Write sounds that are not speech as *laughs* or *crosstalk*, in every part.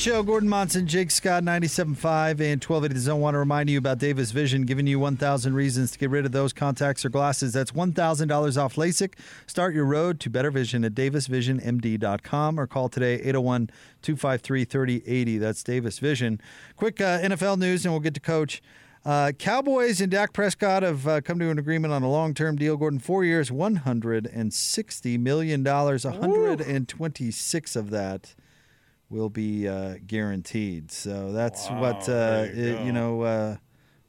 Show, Gordon Monson, Jake Scott, 97.5 and 1280 The Zone. Want to remind you about Davis Vision, giving you 1,000 reasons to get rid of those contacts or glasses. That's $1,000 off LASIK. Start your road to better vision at davisvisionmd.com or call today 801 253 3080. That's Davis Vision. Quick uh, NFL news, and we'll get to coach. Uh, Cowboys and Dak Prescott have uh, come to an agreement on a long term deal. Gordon, four years, $160 million, 126 of that will be uh, guaranteed. So that's Wow, what uh, you it- you know. Uh,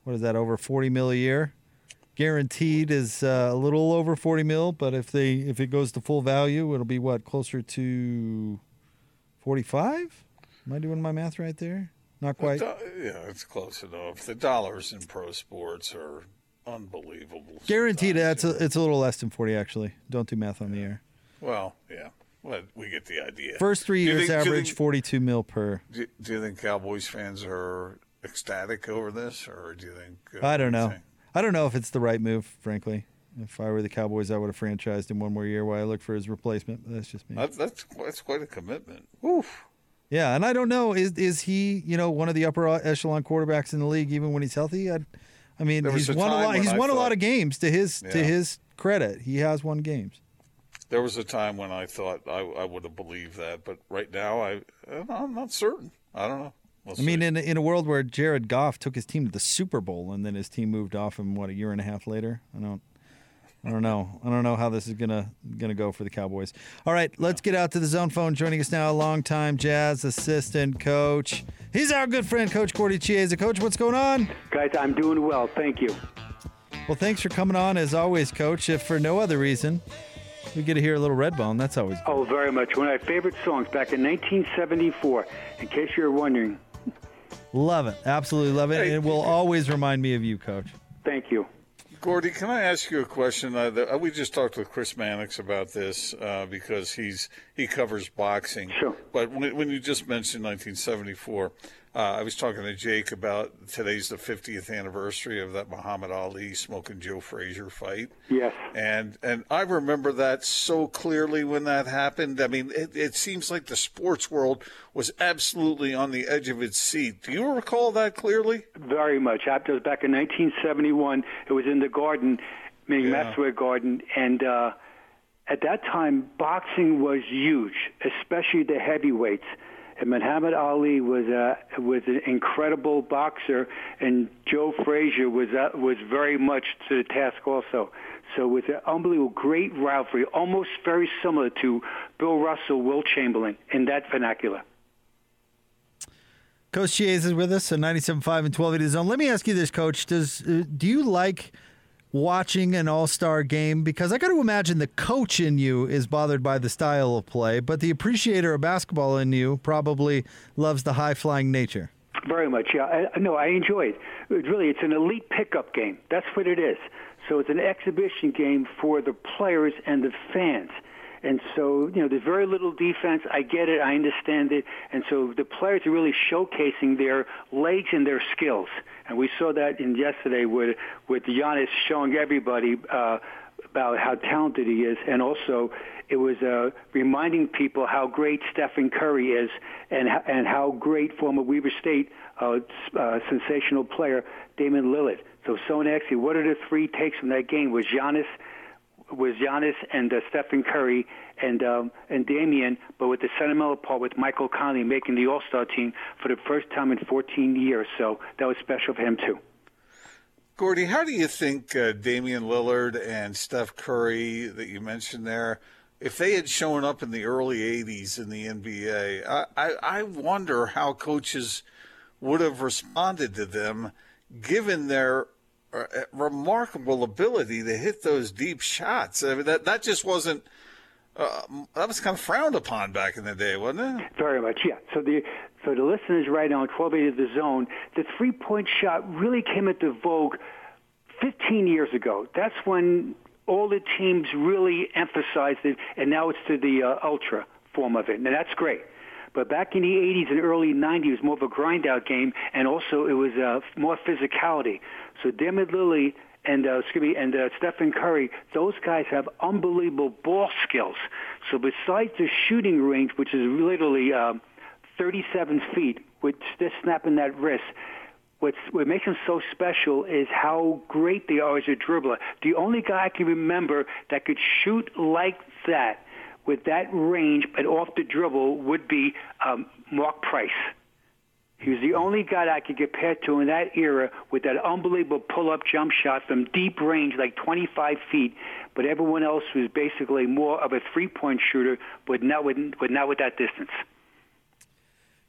what is that? Over forty mil a year. Guaranteed is uh, a little over forty mil, but if they if it goes to full value, it'll be what closer to forty five. Am I doing my math right there? Not quite. Do- yeah, it's close enough. The dollars in pro sports are unbelievable. Guaranteed. That's a, it's a little less than forty actually. Don't do math on the air. well, yeah. Well, we get the idea. First three years think- average think- forty two mil per. Do, do you think Cowboys fans are ecstatic over this, or do you think? uh, I don't what do know. think? I don't know if it's the right move, frankly. If I were the Cowboys, I would have franchised him one more year while I look for his replacement. But that's just me. That's that's that's quite a commitment. Oof. Yeah, and I don't know is is he you know one of the upper echelon quarterbacks in the league even when he's healthy? I, I mean he's a won a lot. He's I won a lot of games to his to his credit. He has won games. There was a time when I thought I, I would have believed that, but right now I I'm not certain. I don't know. We'll I mean, in in a world where Jared Goff took his team to the Super Bowl and then his team moved off him, what a year and a half later. I don't, I don't know. I don't know how this is gonna gonna go for the Cowboys. All right, let's get out to the zone phone. Joining us now, a longtime Jazz assistant coach. He's our good friend, Coach Gordy Chiesa. Coach, what's going on? Guys, I'm doing well. Thank you. Well, thanks for coming on as always, Coach. If for no other reason, we get to hear a little Redbone. That's always good. Oh, very much. One of my favorite songs back in 1974. In case you're wondering, love it. Absolutely love it. Hey, it will always remind me of you, Coach. thank you. Gordy, can I ask you a question? Uh, the, uh, we just talked with Chris Mannix about this uh, because he's he covers boxing. Sure. But when, when you just mentioned 1974, uh, I was talking to Jake about today's the 50th anniversary of that Muhammad Ali smoking Joe Frazier fight. Yes. And and I remember that so clearly when that happened. I mean, it, it seems like the sports world was absolutely on the edge of its seat. Do you recall that clearly? Very much. That was back in 1971. It was in the Garden, meaning Yeah. Garden, and uh, at that time, boxing was huge, especially the heavyweights. And Muhammad Ali was a was an incredible boxer, and Joe Frazier was uh, was very much to the task also. So it was an unbelievable, great rivalry, almost very similar to Bill Russell, Wilt Chamberlain in that vernacular. Coach Chiesa is with us on 97.5 and 1280 Zone. Let me ask you this, Coach. Does uh, Do you like watching an all star game? Because I got to imagine the coach in you is bothered by the style of play, but the appreciator of basketball in you probably loves the high flying nature. Very much, yeah. I, no, I enjoy it. It Really, it's an elite pickup game. That's what it is. So it's an exhibition game for the players and the fans. And so, you know, there's very little defense. I get it. I understand it. And so the players are really showcasing their legs and their skills. And we saw that in yesterday with with Giannis showing everybody uh, about how talented he is, and also it was uh, reminding people how great Stephen Curry is, and and how great former Weber State uh, uh, sensational player Damian Lillard. So someone asked you, what are the three takes from that game? Was Giannis was Giannis and uh, Stephen Curry and um, and Damian, but with the sentimental part with Michael Conley making the All Star team for the first time in 14 years. So that was special for him too. Gordy, how do you think uh, Damian Lillard and Steph Curry that you mentioned there, if they had shown up in the early '80s in the NBA, I, I, I wonder how coaches would have responded to them, given their remarkable ability to hit those deep shots. I mean, that that just wasn't uh, that was kind of frowned upon back in the day, wasn't it? Very much, yeah. So the for the listeners right now, 1280 of the zone, the three point shot really came into vogue 15 years ago. That's when all the teams really emphasized it, and now it's to the uh, ultra form of it, and that's great. But back in the 80s and early 90s, it was more of a grind out game, and also it was uh, more physicality. So Damian Lillard and uh, excuse me, and uh, Stephen Curry, those guys have unbelievable ball skills. So besides the shooting range, which is literally um, 37 feet, with just snapping that wrist, what's, what makes them so special is how great they are as a dribbler. The only guy I can remember that could shoot like that with that range but off the dribble would be um, Mark Price. He was the only guy I could compare to in that era with that unbelievable pull-up jump shot from deep range, like 25 feet. But everyone else was basically more of a three-point shooter, but not with, but not with that distance.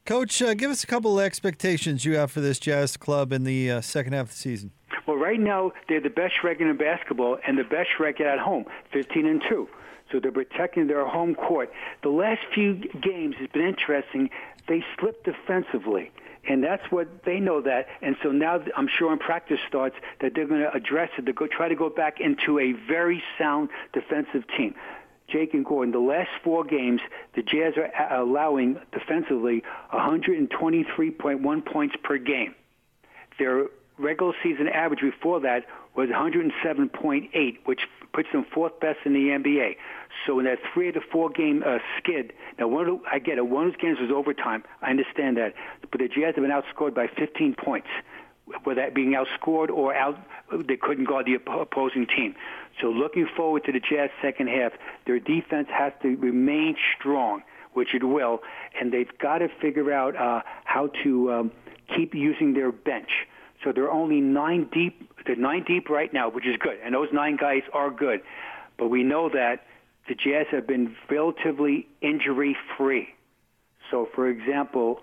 Coach, uh, give us a couple of expectations you have for this Jazz club in the uh, second half of the season. Well, right now they're the best record in basketball and the best record at home, 15 and two. So they're protecting their home court. The last few games has been interesting. They slipped defensively and that's what they know that. And so now I'm sure when practice starts that they're going to address it. They go try to go back into a very sound defensive team. Jake and Gordon, the last four games, the Jazz are uh, allowing defensively 123.1 points per game. Their regular season average before that was 107.8, which puts them fourth best in the NBA. So in that three to four game uh, skid, now one of the, I get it, one of those games was overtime. I understand that, but the Jazz have been outscored by 15 points. Whether that being outscored or out, they couldn't guard the opposing team. So looking forward to the Jazz second half, their defense has to remain strong, which it will, and they've got to figure out uh, how to um, keep using their bench. So they're only nine deep. They're nine deep right now, which is good, and those nine guys are good. But we know that the Jazz have been relatively injury free. So, for example,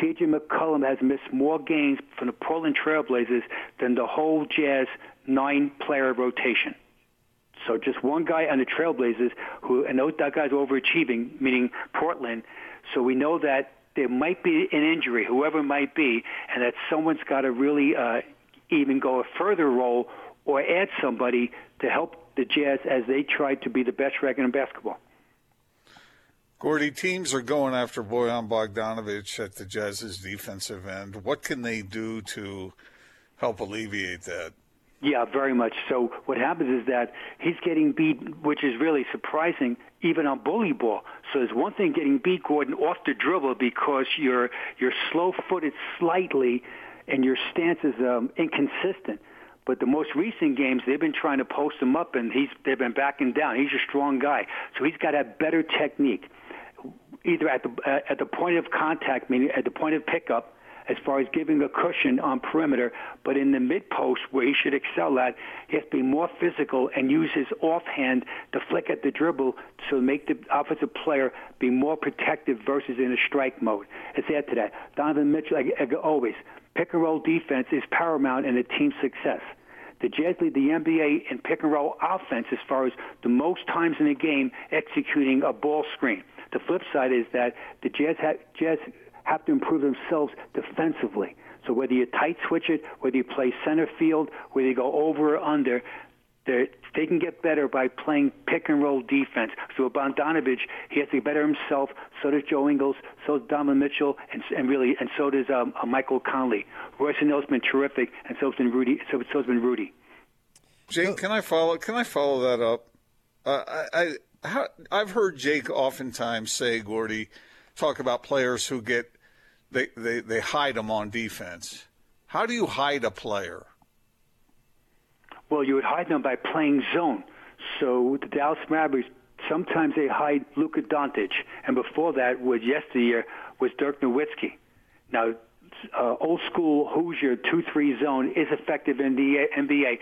C.J. McCollum has missed more games from the Portland Trailblazers than the whole Jazz nine-player rotation. So just one guy on the Trailblazers who, and those that guys overachieving, meaning Portland. So we know that there might be an injury, whoever it might be, and that someone's got to really uh, even go a further role or add somebody to help the Jazz as they try to be the best record in basketball. Gordy, teams are going after Bojan Bogdanovich at the Jazz's defensive end. What can they do to help alleviate that? Yeah, very much. So what happens is that he's getting beat, which is really surprising, even on bully ball. So there's one thing getting beat, Gordon, off the dribble because you're you're slow-footed slightly, and your stance is um, inconsistent. But the most recent games, they've been trying to post him up, and he's they've been backing down. He's a strong guy, so he's got to have better technique, either at the uh, at the point of contact, meaning at the point of pickup, as far as giving a cushion on perimeter, but in the mid post where he should excel at, he has to be more physical and use his offhand to flick at the dribble to make the offensive player be more protective versus in a strike mode. Let's add to that. Donovan Mitchell, like always, pick and roll defense is paramount in a team's success. The Jazz lead the NBA in pick and roll offense as far as the most times in a game executing a ball screen. The flip side is that the Jazz, ha- Jazz have to improve themselves defensively. So whether you tight switch it, whether you play center field, whether you go over or under, they can get better by playing pick and roll defense. So Bogdanovic, he has to get better himself. So does Joe Ingles. So does Donovan Mitchell, and, and really, and so does um, uh, Michael Conley. Royce O'Neale's been terrific, and so's been Rudy. So so's been Rudy. Jake, can I follow? Can I follow that up? Uh, I, I how, I've heard Jake oftentimes say, Gordy, talk about players who get they, they, they hide them on defense. How do you hide a player? Well, you would hide them by playing zone. So the Dallas Mavericks, sometimes they hide Luka Doncic, and before that was yesteryear was Dirk Nowitzki. Now, uh, old school Hoosier 2-3 zone is effective in the NBA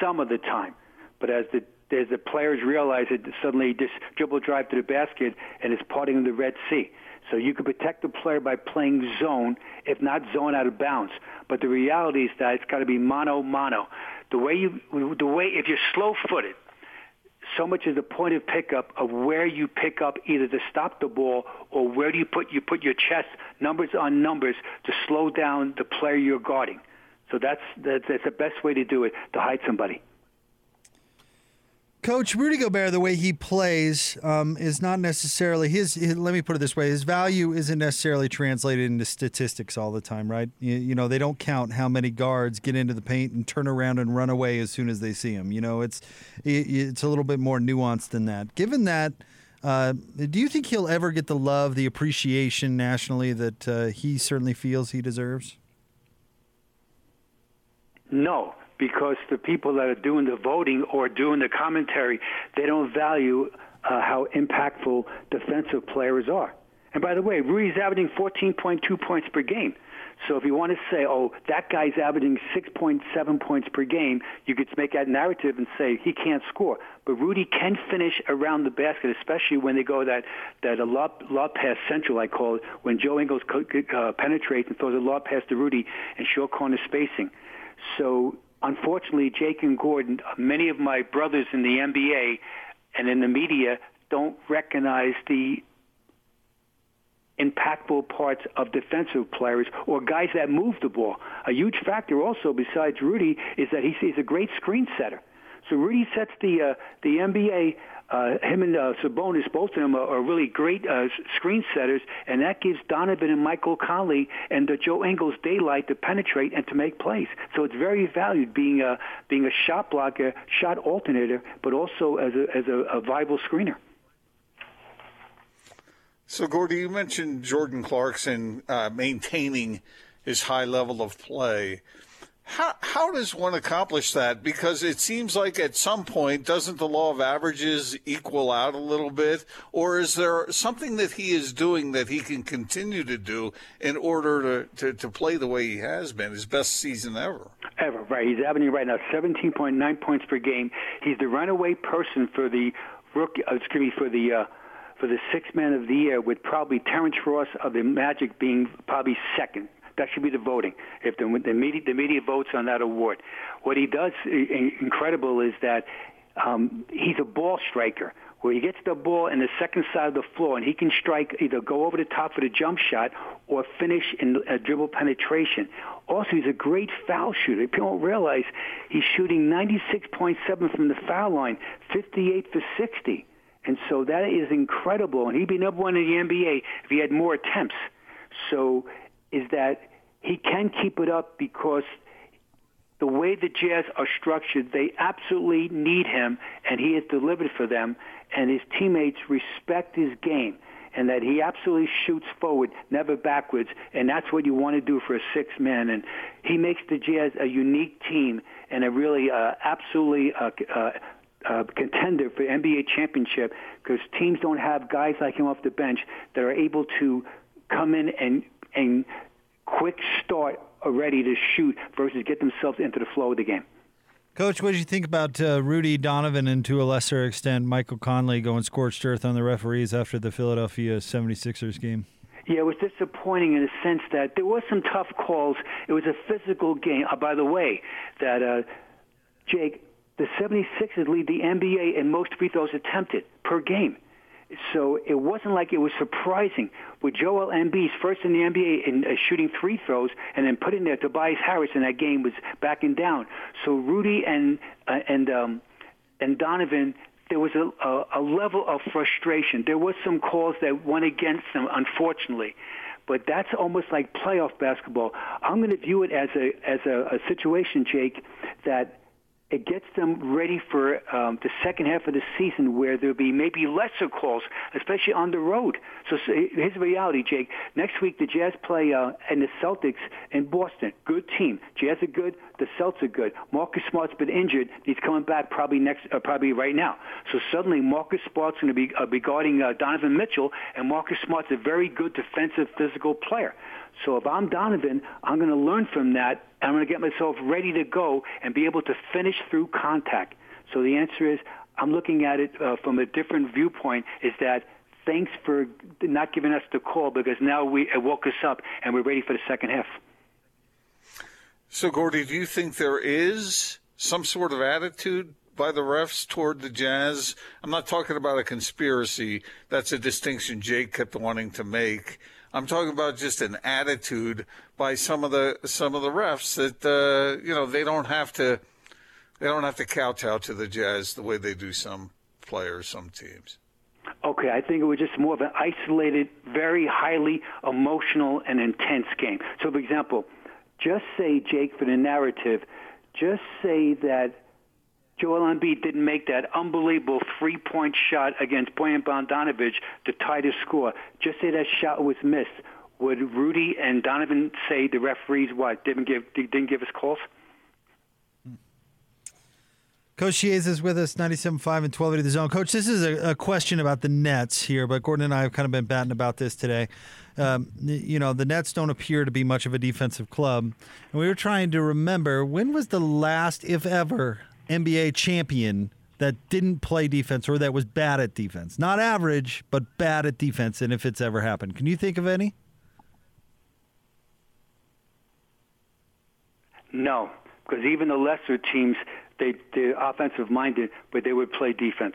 some of the time, but as the as the players realize it, suddenly this dribble drive to the basket and it's parting of the Red Sea. So you can protect the player by playing zone, if not zone out of bounds. But the reality is that it's got to be mono mono. The way you, the way if you're slow-footed, so much is the point of pickup of where you pick up either to stop the ball or where do you put you put your chest numbers on numbers to slow down the player you're guarding. So that's that's, that's the best way to do it to hide somebody. Coach Rudy Gobert, the way he plays um, is not necessarily his, his, Let me put it this way: his value isn't necessarily translated into statistics all the time, right? You, you, know, they don't count how many guards get into the paint and turn around and run away as soon as they see him. You know, it's it, it's a little bit more nuanced than that. Given that, uh, do you think he'll ever get the love, the appreciation nationally that uh, he certainly feels he deserves? No, because the people that are doing the voting or doing the commentary, they don't value uh, how impactful defensive players are. And by the way, Rudy's averaging 14.2 points per game. So if you want to say, oh, that guy's averaging 6.7 points per game, you could make that narrative and say he can't score. But Rudy can finish around the basket, especially when they go that that a lob, lob pass central, I call it, when Joe Ingles uh, penetrates and throws a lob pass to Rudy and short corner spacing. So unfortunately, Jake and Gordon, many of my brothers in the NBA and in the media don't recognize the impactful parts of defensive players or guys that move the ball. A huge factor also besides Rudy is that he's a great screen setter. So Rudy sets the uh, the NBA uh, him and uh, Sabonis, both of them are, are really great uh, screen setters, and that gives Donovan and Michael Conley and uh, Joe Ingles daylight to penetrate and to make plays. So it's very valued being a being a shot blocker, shot alternator, but also as a as a, a viable screener. So, Gordy, you mentioned Jordan Clarkson uh, maintaining his high level of play. How how does one accomplish that? Because it seems like at some point, doesn't the law of averages equal out a little bit, or is there something that he is doing that he can continue to do in order to, to, to play the way he has been, his best season ever? Ever, right? He's averaging right now 17.9 points per game. He's the runaway person for the rookie. Uh, excuse me for the. Uh, for the sixth man of the year, with probably Terrence Ross of the Magic being probably second. That should be the voting. If the, the media the media votes on that award, what he does incredible is that um, he's a ball striker where he gets the ball in the second side of the floor and he can strike either go over the top for the jump shot or finish in a dribble penetration. Also, he's a great foul shooter. People don't realize he's shooting 96.7 from the foul line, 58 for 60. And so that is incredible. And he'd be number one in the NBA if he had more attempts. So is that he can keep it up because the way the Jazz are structured, they absolutely need him, and he has delivered for them, and his teammates respect his game, and that he absolutely shoots forward, never backwards, and that's what you want to do for a six man. And he makes the Jazz a unique team and a really uh, absolutely uh, uh, uh, contender for NBA championship because teams don't have guys like him off the bench that are able to come in and and quick start ready to shoot versus get themselves into the flow of the game. Coach, what did you think about uh, Rudy Donovan and to a lesser extent Michael Conley going scorched earth on the referees after the Philadelphia 76ers game? Yeah, it was disappointing in the sense that there was some tough calls. It was a physical game. Uh, by the way, that uh, Jake, the 76ers lead the NBA in most free throws attempted per game. So it wasn't like it was surprising with Joel Embiid's first in the NBA in uh, shooting free throws and then putting there Tobias Harris in that game was backing down. So Rudy and uh, and um, and Donovan there was a, a, a level of frustration. There was some calls that went against them, unfortunately but that's almost like playoff basketball. I'm going to view it as a as a, a situation, Jake, that it gets them ready for um, the second half of the season where there'll be maybe lesser calls, especially on the road. So, here's the reality, Jake. Next week, the Jazz play uh, and the Celtics in Boston. Good team. Jazz are good. The Celtics are good. Marcus Smart's been injured. He's coming back probably next, uh, probably right now. So suddenly, Marcus Smart's going to be uh, be guarding uh, Donovan Mitchell, and Marcus Smart's a very good defensive, physical player. So if I'm Donovan, I'm going to learn from that. I'm going to get myself ready to go and be able to finish through contact. So the answer is I'm looking at it uh, from a different viewpoint. Is that thanks for not giving us the call because now we it woke us up and we're ready for the second half. So, Gordy, do you think there is some sort of attitude by the refs toward the Jazz? I'm not talking about a conspiracy. That's a distinction Jake kept wanting to make. I'm talking about just an attitude by some of the some of the refs that uh, you know they don't have to they don't have to kowtow to the Jazz the way they do some players, some teams. Okay, I think it was just more of an isolated, very highly emotional and intense game. So, for example, just say, Jake, for the narrative, just say that Joel Embiid didn't make that unbelievable three-point shot against Bojan Bogdanovich to tie the score. Just say that shot was missed. Would Rudy and Donovan say the referees what didn't give didn't give us calls? Coach Chiesa is with us, 97.5 and 1280 the zone. Coach, this is a, a, question about the Nets here, but Gordon and I have kind of been batting about this today. Um, you know, the Nets don't appear to be much of a defensive club. And we were trying to remember when was the last, if ever, NBA champion that didn't play defense or that was bad at defense? Not average, but bad at defense, and if it's ever happened. Can you think of any? No, because even the lesser teams – they they're offensive minded, but they would play defense.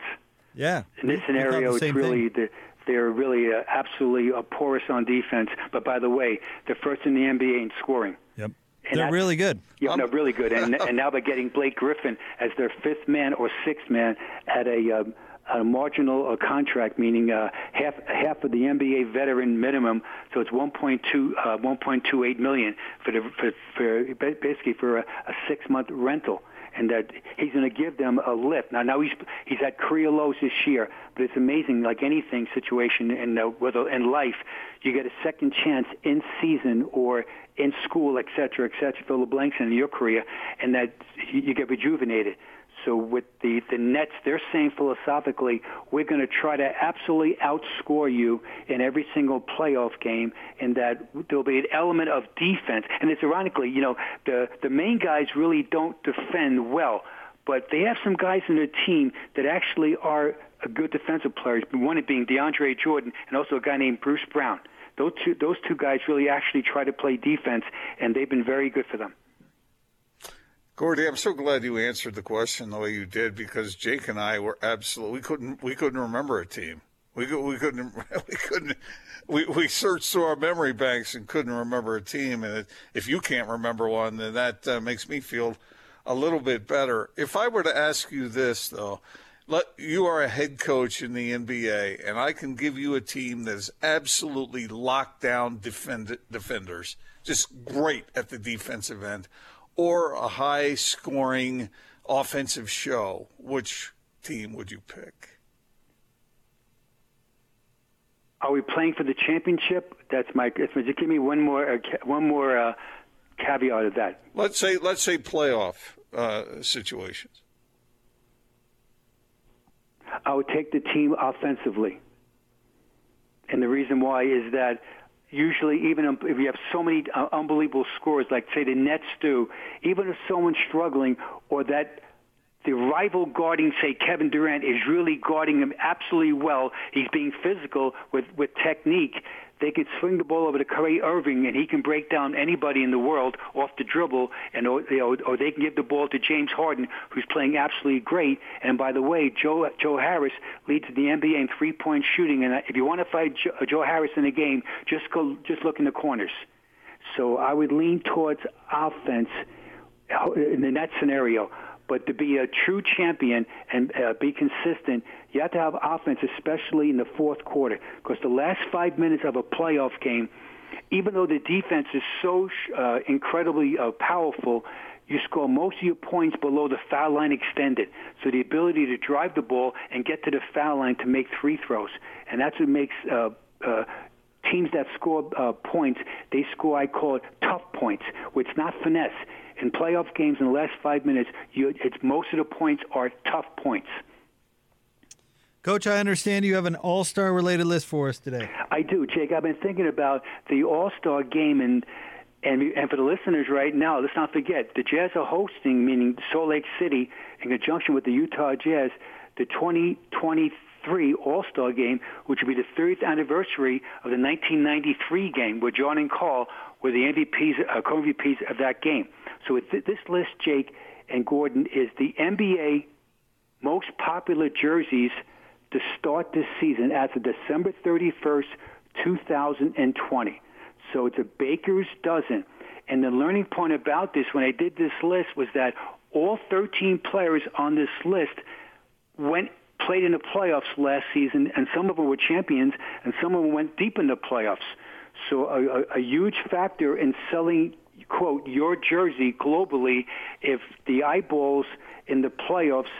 Yeah. In this scenario, it's really the, they're really uh, absolutely a porous on defense. But by the way, they're first in the NBA in scoring. Yep. And they're really good. Yeah, no, really good. And *laughs* and now they're getting Blake Griffin as their fifth man or sixth man at a. Um, a marginal uh, contract, meaning uh, half half of the NBA veteran minimum. So it's 1.2 uh, 1.28 million for the for, for basically for a, a six month rental and that he's going to give them a lift. Now, now he's he's had career lows this year, but it's amazing. Like anything situation in uh, whether in life, you get a second chance in season or in school, et cetera, et cetera. Fill the blanks in your career, and that you get rejuvenated. So with the, the Nets, they're saying philosophically, we're going to try to absolutely outscore you in every single playoff game, and that there'll be an element of defense. And it's ironically, you know, the the main guys really don't defend well, but they have some guys in their team that actually are good defensive players. One being DeAndre Jordan, and also a guy named Bruce Brown. Those two those two guys really actually try to play defense, and they've been very good for them. Gordy, I'm so glad you answered the question the way you did because Jake and I were absolutely we couldn't we couldn't remember a team. We we couldn't *laughs* we couldn't we, we searched through our memory banks and couldn't remember a team. And if you can't remember one, then that uh, makes me feel a little bit better. If I were to ask you this though, let you are a head coach in the NBA, and I can give you a team that is absolutely locked down defend, defenders, just great at the defensive end or a high scoring offensive show, which team would you pick? Are we playing for the championship? That's my. Just give me one more. Uh, one more uh, caveat of that. Let's say. Let's say playoff uh, situations. I would take the team offensively, and the reason why is that usually even if you have so many uh, unbelievable scores like say the Nets do, even if someone's struggling or that the rival guarding, say, Kevin Durant is really guarding him absolutely well. He's being physical with, with technique they could swing the ball over to Kyrie Irving and he can break down anybody in the world off the dribble, and or, you know, or they can give the ball to James Harden, who's playing absolutely great. And by the way, Joe Joe Harris leads the NBA in three point shooting. And if you want to fight Joe, Joe Harris in a game, just go just look in the corners. So I would lean towards offense in that scenario. But to be a true champion and uh, be consistent, you have to have offense, especially in the fourth quarter, because the last five minutes of a playoff game, even though the defense is so uh, incredibly uh, powerful, you score most of your points below the foul line extended. So the ability to drive the ball and get to the foul line to make free throws, and that's what makes uh, uh, teams that score uh, points. They score, I call it tough points, which is not finesse in playoff games in the last five minutes, you, it's most of the points are tough points. Coach, I understand you have an All Star related list for us today. I do, Jake. I've been thinking about the All Star game and. And, and for the listeners right now, let's not forget the Jazz are hosting, meaning Salt Lake City, in conjunction with the Utah Jazz, the 2023 All-Star Game, which will be the 30th anniversary of the 1993 game, where John and Karl were the MVPs, uh, co-MVPs of that game. So with th- this list, Jake and Gordon, is the NBA most popular jerseys to start this season as of December 31st, 2020. So it's a baker's dozen. And the learning point about this when I did this list was that all 13 players on this list went played in the playoffs last season, and some of them were champions, and some of them went deep in the playoffs. So a, a, a huge factor in selling, quote, your jersey globally if the eyeballs in the playoffs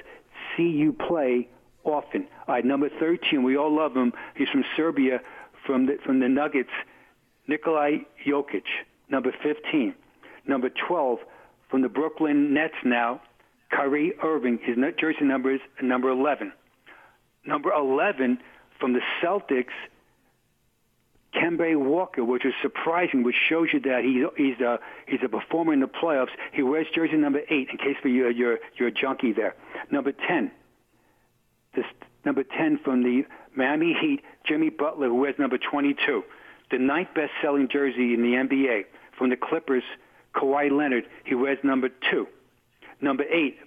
see you play often. All right, number 13, we all love him. He's from Serbia, from the, from the Nuggets, Nikolai Jokic. Number 15. Number 12, from the Brooklyn Nets now, Kyrie Irving. His jersey number is number 11. Number 11, from the Celtics, Kemba Walker, which is surprising, which shows you that he's he's a he's a performer in the playoffs. He wears jersey number eight, in case for you you're you're a junkie there. Number ten, this number ten from the Miami Heat, Jimmy Butler, who wears number twenty-two, the ninth best-selling jersey in the NBA. From the Clippers, Kawhi Leonard, he wears number two. Number eight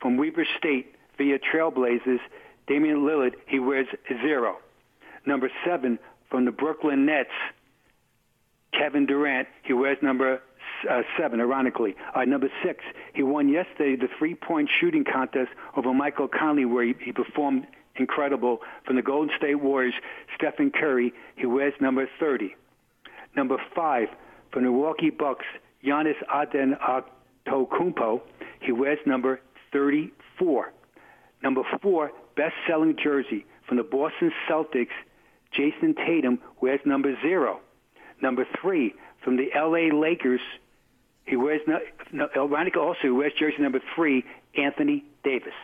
from Weber State via Trailblazers, Damian Lillard, he wears zero. Number seven from the Brooklyn Nets, Kevin Durant, he wears number uh, seven, ironically. Uh, number six, he won yesterday the three-point shooting contest over Michael Conley, where he, he performed incredible. From the Golden State Warriors, Stephen Curry, he wears number 30. Number five, from the Milwaukee Bucks, Giannis Antetokounmpo, he wears number 34. Number four, best-selling jersey from the Boston Celtics, Jayson Tatum wears number zero. Number three, from the L.A. Lakers, he wears no, no, also wears jersey number three, Anthony Davis.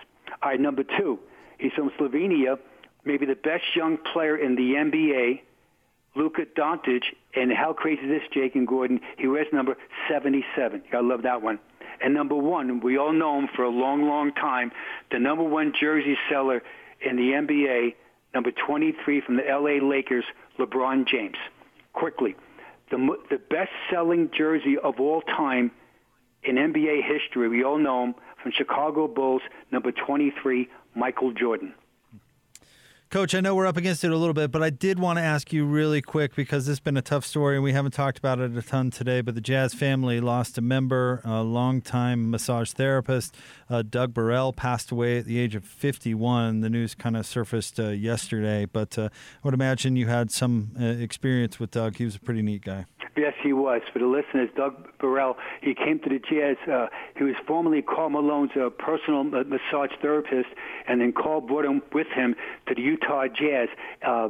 All right, number two, he's from Slovenia, maybe the best young player in the NBA, Luka Doncic, and how crazy is this, Jake and Gordon? He wears number 77. I love that one. And number one, we all know him for a long, long time, the number one jersey seller in the NBA, number 23 from the LA Lakers, LeBron James. Quickly, the, the best-selling jersey of all time in NBA history, we all know him, from Chicago Bulls, number 23, Michael Jordan. Coach, I know we're up against it a little bit, but I did want to ask you really quick because this has been a tough story and we haven't talked about it a ton today. But the Jazz family lost a member, a longtime massage therapist. Uh, Doug Burrell passed away at the age of 51. The news kind of surfaced uh, yesterday, but uh, I would imagine you had some uh, experience with Doug. He was a pretty neat guy. Yes, he was. For the listeners, Doug Burrell, he came to the Jazz. Uh, he was formerly Karl Malone's uh, personal massage therapist, and then Karl brought him with him to the Utah Jazz uh,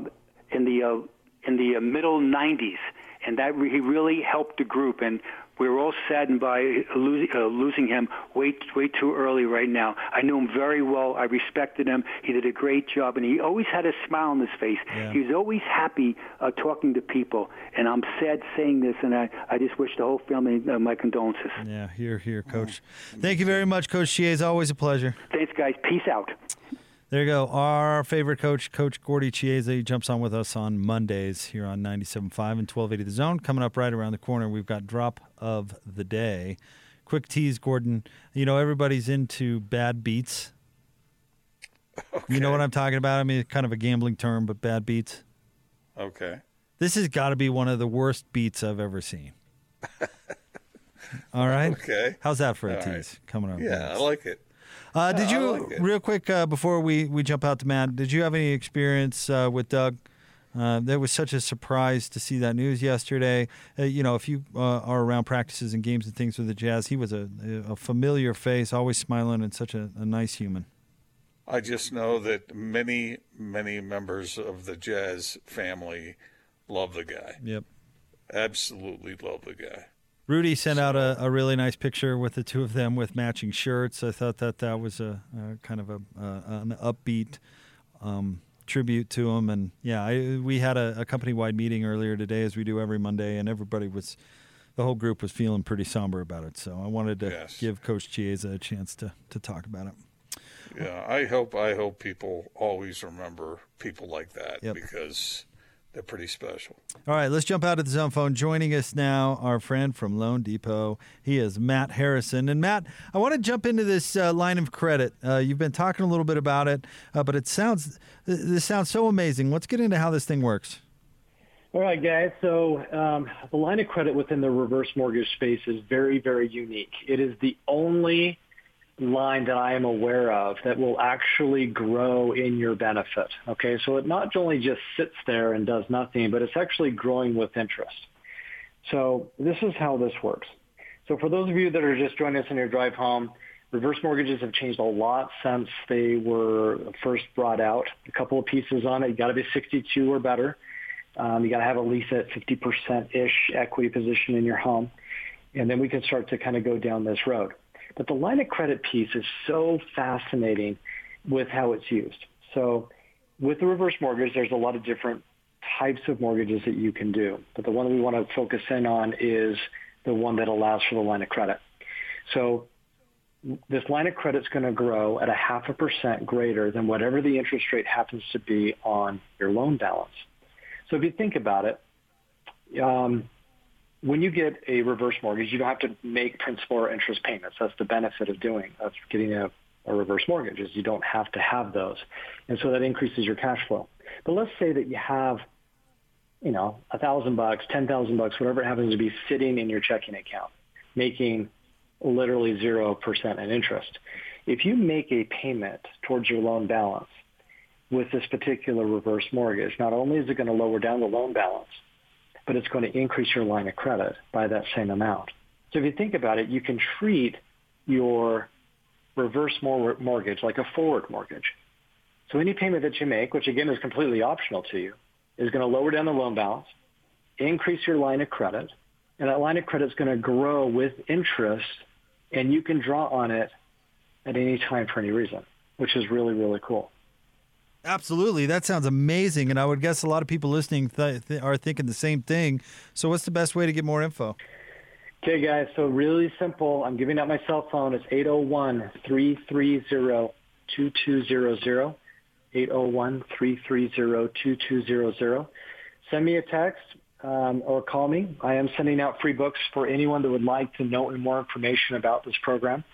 in the uh, in the uh, middle '90s, and that re- he really helped the group. And we were all saddened by losing, uh, losing him way way too early right now. I knew him very well. I respected him. He did a great job, and he always had a smile on his face. Yeah. He was always happy uh, talking to people. And I'm sad saying this, and I, I just wish the whole family uh, my condolences. Yeah, here, here, Coach. Thank you very much, Coach Shea. It's Always a pleasure. Thanks, guys. Peace out. There you go. Our favorite coach, Coach Gordy Chiesa, jumps on with us on Mondays here on 97.5 and 1280 The Zone. Coming up right around the corner, we've got drop of the day. Quick tease, Gordon. You know, everybody's into bad beats. Okay. You know what I'm talking about? I mean, kind of a gambling term, but bad beats. Okay. This has got to be one of the worst beats I've ever seen. *laughs* All right. Okay. How's that for a All tease? Right. Coming up. Yeah, next. I like it. Uh, did you like real quick uh, before we, we jump out to Matt? Did you have any experience uh, with Doug? Uh, that was such a surprise to see that news yesterday. Uh, you know, if you uh, are around practices and games and things with the Jazz, he was a, a familiar face, always smiling, and such a, a nice human. I just know that many, many members of the Jazz family love the guy. Yep. Absolutely love the guy. Rudy sent out a, a, really nice picture with the two of them with matching shirts. I thought that that was a, a kind of a, an upbeat um, tribute to him. And yeah, I, we had a, company wide meeting earlier today, as we do every Monday, and everybody was, the whole group was feeling pretty somber about it. So I wanted to yes. give Coach Chiesa a chance to to talk about it. Yeah, I hope I hope people always remember people like that yep. because they're pretty special. All right, let's jump out of the zone phone. Joining us now, our friend from loanDepot. He is Matt Harrison. And Matt, I want to jump into this uh, line of credit. Uh, you've been talking a little bit about it, uh, but it sounds this sounds so amazing. Let's get into how this thing works. All right, guys. So um, the line of credit within the reverse mortgage space is very, very unique. It is the only line that I am aware of that will actually grow in your benefit. Okay, so it not only just sits there and does nothing, but it's actually growing with interest. So this is how this works. So for those of you that are just joining us on your drive home, reverse mortgages have changed a lot since they were first brought out. A couple of pieces on it. You got to be 62 or better. Um, you got to have at least at 50%-ish equity position in your home. And then we can start to kind of go down this road. But the line of credit piece is so fascinating with how it's used. So with the reverse mortgage, there's a lot of different types of mortgages that you can do. But the one that we want to focus in on is the one that allows for the line of credit. So this line of credit is going to grow at a half a percent greater than whatever the interest rate happens to be on your loan balance. So if you think about it, um, when you get a reverse mortgage, you don't have to make principal or interest payments. That's the benefit of doing of getting a, a reverse mortgage is you don't have to have those, and so that increases your cash flow. But let's say that you have, you know, a thousand bucks, ten thousand bucks, whatever it happens to be, sitting in your checking account, making literally zero percent in interest. If you make a payment towards your loan balance with this particular reverse mortgage, not only is it going to lower down the loan balance, but it's going to increase your line of credit by that same amount. So if you think about it, you can treat your reverse mortgage like a forward mortgage. So any payment that you make, which again is completely optional to you, is going to lower down the loan balance, increase your line of credit, and that line of credit is going to grow with interest, and you can draw on it at any time for any reason, which is really, really cool. Absolutely. That sounds amazing. And I would guess a lot of people listening th- th- are thinking the same thing. So, what's the best way to get more info? Okay, guys. So, really simple. I'm giving out my cell phone. It's 801 330 2200. 801 330 2200. Send me a text um, or call me. I am sending out free books for anyone that would like to know more information about this program.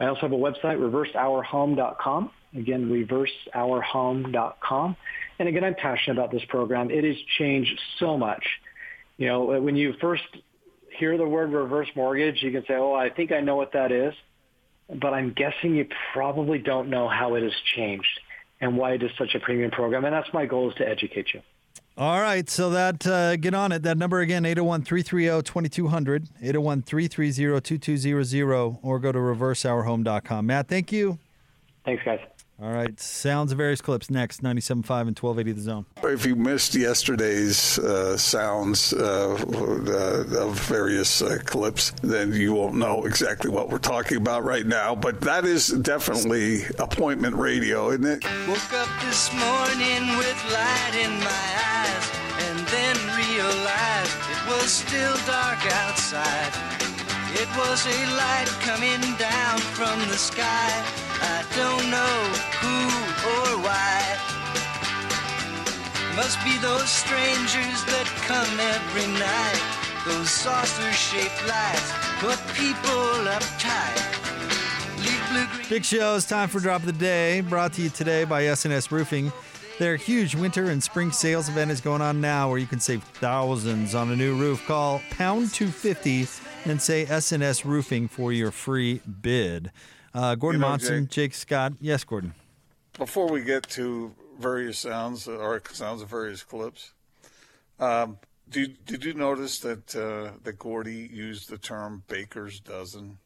I also have a website, reverseourhome.com. Again, reverseourhome.com. And again, I'm passionate about this program. It has changed so much. You know, when you first hear the word reverse mortgage, you can say, oh, I think I know what that is. But I'm guessing you probably don't know how it has changed and why it is such a premium program. And that's my goal is to educate you. All right, so that uh, get on it. That number again, 801-330-2200, 801-330-2200, or go to reverseourhome.com. Matt, thank you. Thanks, guys. All right, sounds of various clips next, 97.5 and 1280 The Zone. If you missed yesterday's uh, sounds uh, uh, of various uh, clips, then you won't know exactly what we're talking about right now. But that is definitely appointment radio, isn't it? Woke up this morning with light in my eyes, and then realized it was still dark outside. It was a light coming down from the sky. I don't know who or why. Must be those strangers that come every night. Those saucer shaped lights put people uptight. Big show. It's time for Drop of the Day. Brought to you today by SNS Roofing. Their huge winter and spring sales event is going on now where you can save thousands on a new roof. Call pound 250 and say SNS Roofing for your free bid. Uh, Gordon you know, Monson, Jake, Jake, Scott. Yes, Gordon. Before we get to various sounds or sounds of various clips, um, did, did you notice that uh, that Gordy used the term baker's dozen?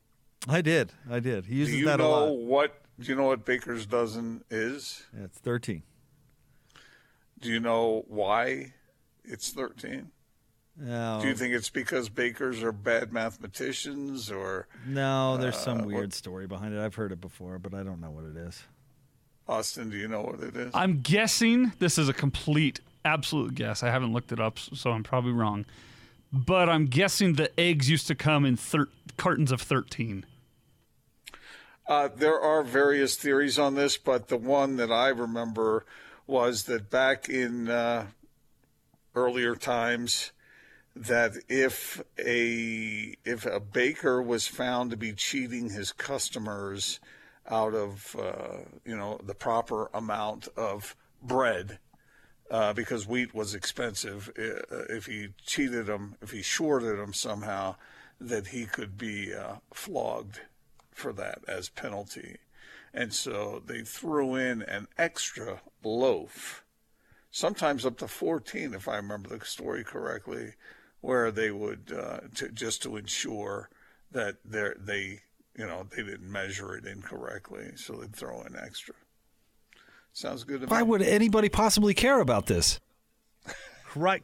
I did. I did. He uses do you that know a lot. What do you know what baker's dozen is? Yeah, it's thirteen. Do you know why it's thirteen? No. Do you think it's because bakers are bad mathematicians or No, there's some uh, weird what? story behind it. I've heard it before, but I don't know what it is. Austin, do you know what it is? I'm guessing this is a complete absolute guess. I haven't looked it up, so I'm probably wrong. But I'm guessing the eggs used to come in thir- cartons of 13. Uh, there are various theories on this, but the one that I remember was that back in uh, earlier times that if a if a baker was found to be cheating his customers out of uh, you know the proper amount of bread uh, because wheat was expensive, uh, if he cheated them, if he shorted them somehow, that he could be uh, flogged for that as penalty. And so they threw in an extra loaf, sometimes up to 14, if I remember the story correctly, where they would uh, to, just to ensure that they they you know they didn't measure it incorrectly, so they'd throw in extra. Sounds good to Why me. would anybody possibly care about this? Right.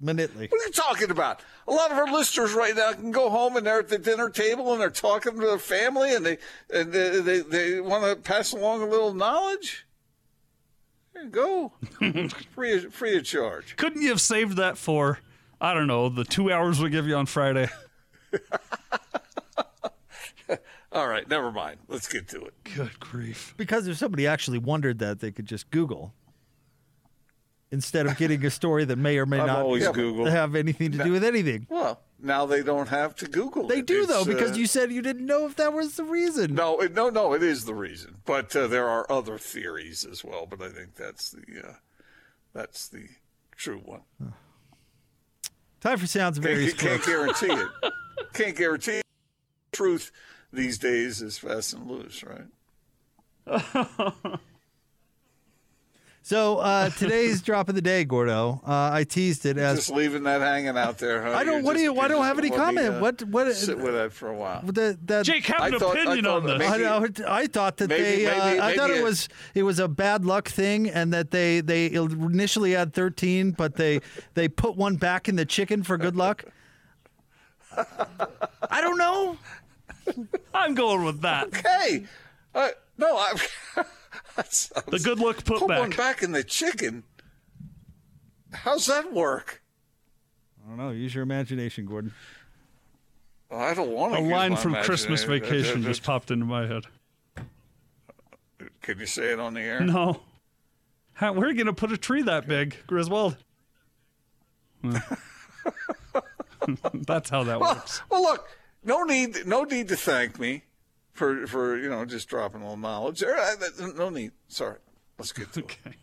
Minutely. What are you talking about? A lot of our listeners right now can go home and they're at the dinner table and they're talking to their family and they and they they, they want to pass along a little knowledge. There you go, *laughs* free free of charge. Couldn't you have saved that for, I don't know, the two hours we give you on Friday? *laughs* All right, never mind. Let's get to it. Good grief. Because if somebody actually wondered that, they could just Google instead of getting a story that may or may I've not always have- Googled. have anything to do with anything. Well, now they don't have to Google. They it. do though, because uh, you said you didn't know if that was the reason. No, it, no, no. It is the reason, but uh, there are other theories as well. But I think that's the uh, that's the true one. Time for sounds of various Can't, can't guarantee it. *laughs* Can't guarantee it. Truth these days is fast and loose, right? *laughs* So uh, today's *laughs* drop of the day, Gordo. Uh, I teased it as Just leaving that hanging out there, huh? I don't- You're what do you- I don't have any gonna me, comment. uh, What- what- Sit with that for a while. that. that Jake, have I an thought- opinion on that this. I, maybe- know, I thought that maybe- they. uh, maybe- I thought maybe it it- was it was a bad luck thing, and that they they initially had thirteen, but they *laughs* they put one back in the chicken for good luck. I don't know. I'm going with that. Okay. uh, no, I. *laughs* *laughs* The good luck put put back. one back in the chicken. How's that work? I don't know. Use your imagination, Gordon. Well, I don't want to. A line from Christmas Vacation just popped into my head. Can you say it on the air? No. How, where are you going to put a tree that big, Griswold? *laughs* *laughs* That's how that Well, works. well, look, no need, no need to thank me for for you know just dropping a little knowledge. Uh, no need. Sorry, let's get to okay. it.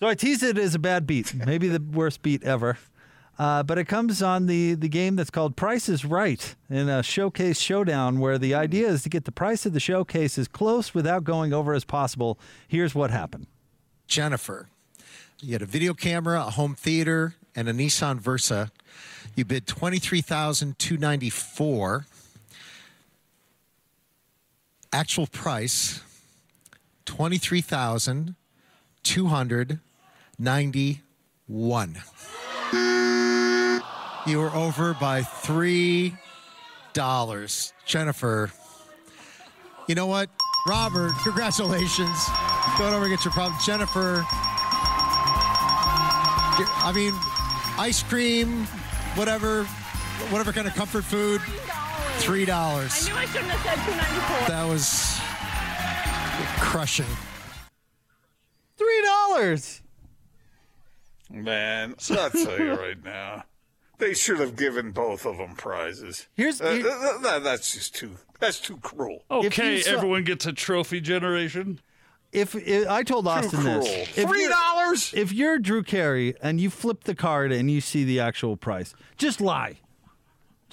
So I teased it as a bad beat, maybe the *laughs* worst beat ever. Uh, but it comes on the, the game that's called Price is Right in a showcase showdown, where the hmm. idea is to get the price of the showcase as close without going over as possible. Here's what happened Jennifer, you had a video camera, a home theater, and a Nissan Versa. You bid 23294 Actual price twenty three thousand two hundred ninety one. You were over by three dollars, Jennifer. You know what, Robert? Congratulations. Go over and get your problem, Jennifer. I mean, ice cream, whatever, whatever kind of comfort food, three dollars. I knew I shouldn't have said 294. That was crushing. Three dollars. Man, I'll tell you right now, they should have given both of them prizes. Here's- Uh, here- uh, that- that's just too. That's too cruel. Okay, saw- everyone gets a trophy generation. If, if I told Too Austin cruel. this, Three dollars. If you're Drew Carey and you flip the card and you see the actual price, just lie.